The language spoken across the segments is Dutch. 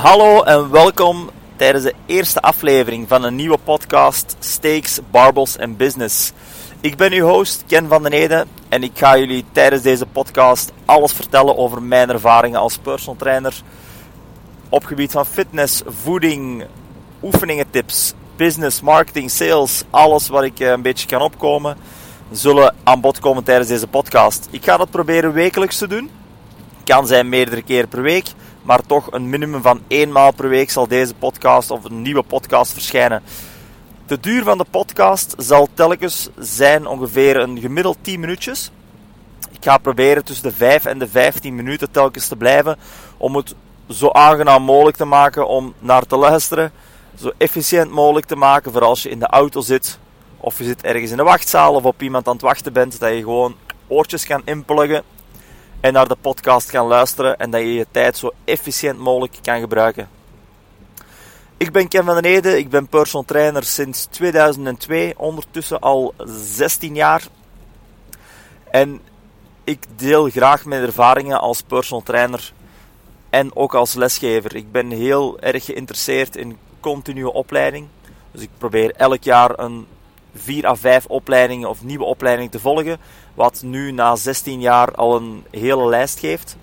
Hallo en welkom tijdens de eerste aflevering van een nieuwe podcast Steaks, Barbels en Business. Ik ben uw host Ken van den Ede en ik ga jullie tijdens deze podcast alles vertellen over mijn ervaringen als personal trainer op gebied van fitness, voeding, oefeningen, tips, business, marketing, sales, alles wat ik eh, een beetje kan opkomen, zullen aan bod komen tijdens deze podcast. Ik ga dat proberen wekelijks te doen. Kan zijn meerdere keer per week, maar toch een minimum van één maal per week zal deze podcast of een nieuwe podcast verschijnen. De duur van de podcast zal telkens zijn ongeveer een gemiddeld 10 minuutjes. Ik ga proberen tussen de 5 en de 15 minuten telkens te blijven om het zo aangenaam mogelijk te maken om naar te luisteren. Zo efficiënt mogelijk te maken voor als je in de auto zit of je zit ergens in de wachtzaal of op iemand aan het wachten bent, dat je gewoon oortjes kan inpluggen en naar de podcast kan luisteren en dat je je tijd zo efficiënt mogelijk kan gebruiken. Ik ben Ken van den Ede, ik ben personal trainer sinds 2002, ondertussen al 16 jaar. En ik deel graag mijn ervaringen als personal trainer en ook als lesgever. Ik ben heel erg geïnteresseerd in continue opleiding. Dus ik probeer elk jaar een 4 à 5 opleidingen of nieuwe opleidingen te volgen. Wat nu na 16 jaar al een hele lijst geeft.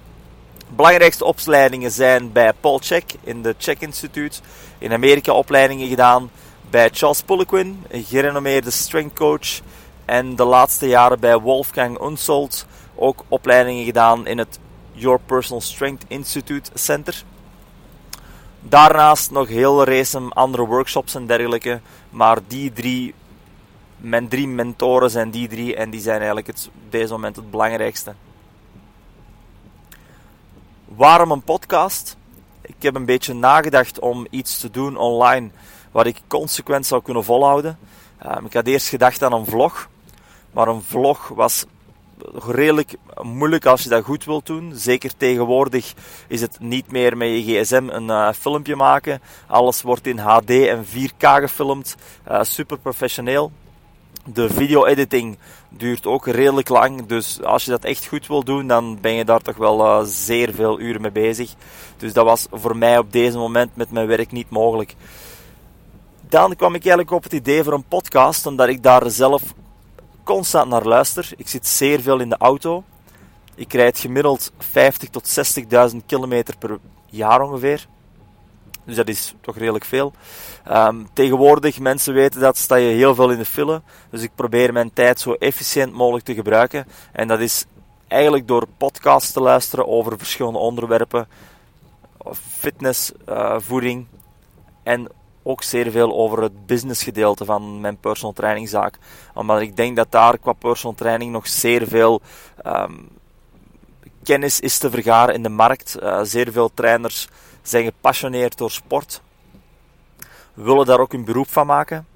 Belangrijkste opleidingen zijn bij Paul Check in de Check Institute. In Amerika opleidingen gedaan bij Charles Poliquin, een gerenommeerde strength coach. En de laatste jaren bij Wolfgang Unsold ook opleidingen gedaan in het Your Personal Strength Institute Center. Daarnaast nog heel race andere workshops en dergelijke. Maar die drie, mijn drie mentoren zijn die drie en die zijn eigenlijk het, op deze moment het belangrijkste. Waarom een podcast? Ik heb een beetje nagedacht om iets te doen online wat ik consequent zou kunnen volhouden. Um, ik had eerst gedacht aan een vlog, maar een vlog was redelijk moeilijk als je dat goed wilt doen. Zeker tegenwoordig is het niet meer met je gsm een uh, filmpje maken. Alles wordt in HD en 4K gefilmd. Uh, super professioneel. De video-editing duurt ook redelijk lang. Dus als je dat echt goed wil doen, dan ben je daar toch wel uh, zeer veel uren mee bezig. Dus dat was voor mij op deze moment met mijn werk niet mogelijk. Dan kwam ik eigenlijk op het idee voor een podcast, omdat ik daar zelf constant naar luister. Ik zit zeer veel in de auto. Ik rijd gemiddeld 50 tot 60.000 kilometer per jaar ongeveer. Dus dat is toch redelijk veel. Um, tegenwoordig, mensen weten dat, sta je heel veel in de file. Dus ik probeer mijn tijd zo efficiënt mogelijk te gebruiken. En dat is eigenlijk door podcasts te luisteren over verschillende onderwerpen. Fitness, uh, voeding en ook zeer veel over het businessgedeelte van mijn personal trainingzaak. Omdat ik denk dat daar qua personal training nog zeer veel um, kennis is te vergaren in de markt. Uh, zeer veel trainers zijn gepassioneerd door sport, willen daar ook een beroep van maken,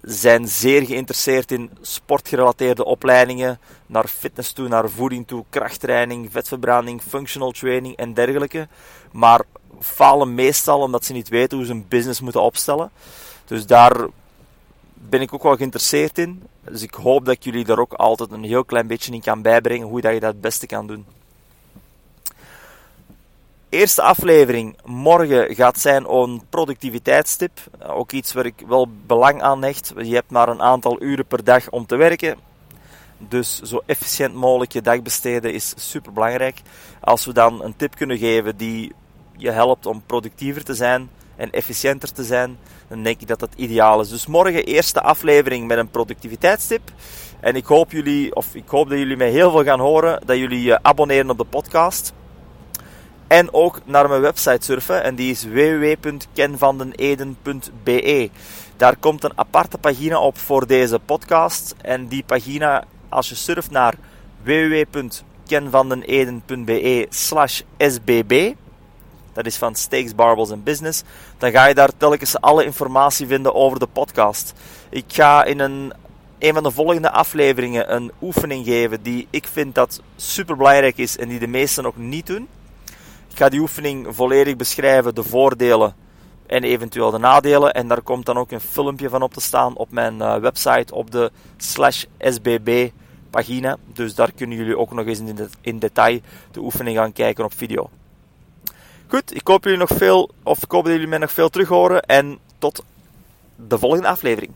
zijn zeer geïnteresseerd in sportgerelateerde opleidingen, naar fitness toe, naar voeding toe, krachttraining, vetverbranding, functional training en dergelijke. Maar falen meestal omdat ze niet weten hoe ze een business moeten opstellen. Dus daar ben ik ook wel geïnteresseerd in. Dus ik hoop dat ik jullie daar ook altijd een heel klein beetje in kan bijbrengen hoe dat je dat het beste kan doen. Eerste aflevering morgen gaat zijn een productiviteitstip. Ook iets waar ik wel belang aan hecht. Je hebt maar een aantal uren per dag om te werken. Dus zo efficiënt mogelijk je dag besteden is super belangrijk. Als we dan een tip kunnen geven die je helpt om productiever te zijn en efficiënter te zijn, dan denk ik dat dat ideaal is. Dus morgen eerste aflevering met een productiviteitstip. En ik hoop, jullie, of ik hoop dat jullie mij heel veel gaan horen, dat jullie je abonneren op de podcast. En ook naar mijn website surfen en die is www.kenvandeneden.be. Daar komt een aparte pagina op voor deze podcast. En die pagina, als je surft naar www.kenvandeneden.be slash sbb, dat is van Steaks, Barbels en Business, dan ga je daar telkens alle informatie vinden over de podcast. Ik ga in een, een van de volgende afleveringen een oefening geven die ik vind dat super belangrijk is en die de meesten nog niet doen. Ik ga die oefening volledig beschrijven, de voordelen en eventueel de nadelen. En daar komt dan ook een filmpje van op te staan op mijn uh, website op de slash SBB pagina. Dus daar kunnen jullie ook nog eens in, in detail de oefening gaan kijken op video. Goed, ik hoop jullie nog veel, of ik hoop dat jullie mij nog veel terug horen. En tot de volgende aflevering.